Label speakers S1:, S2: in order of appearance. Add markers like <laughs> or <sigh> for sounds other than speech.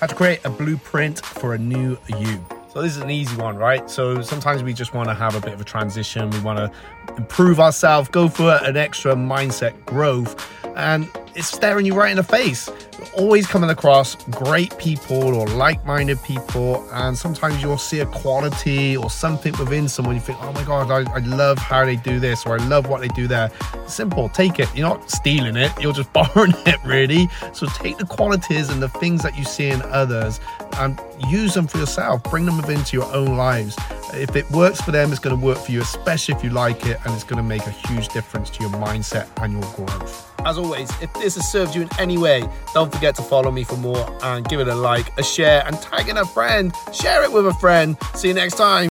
S1: how to create a blueprint for a new you. So this is an easy one, right? So sometimes we just want to have a bit of a transition. We want to improve ourselves, go for an extra mindset growth, and it's staring you right in the face. You're always coming across great people or like-minded people, and sometimes you'll see a quality or something within someone. You think, oh my god, I, I love how they do this, or I love what they do there. Simple, take it. You're not stealing it. You're just <laughs> borrowing it, really. So take the qualities and the things that you see in others and use them for yourself. Bring them into your own lives. If it works for them, it's going to work for you, especially if you like it, and it's going to make a huge difference to your mindset and your growth. As always, if this has served you in any way, don't forget to follow me for more and give it a like, a share, and tag in a friend. Share it with a friend. See you next time.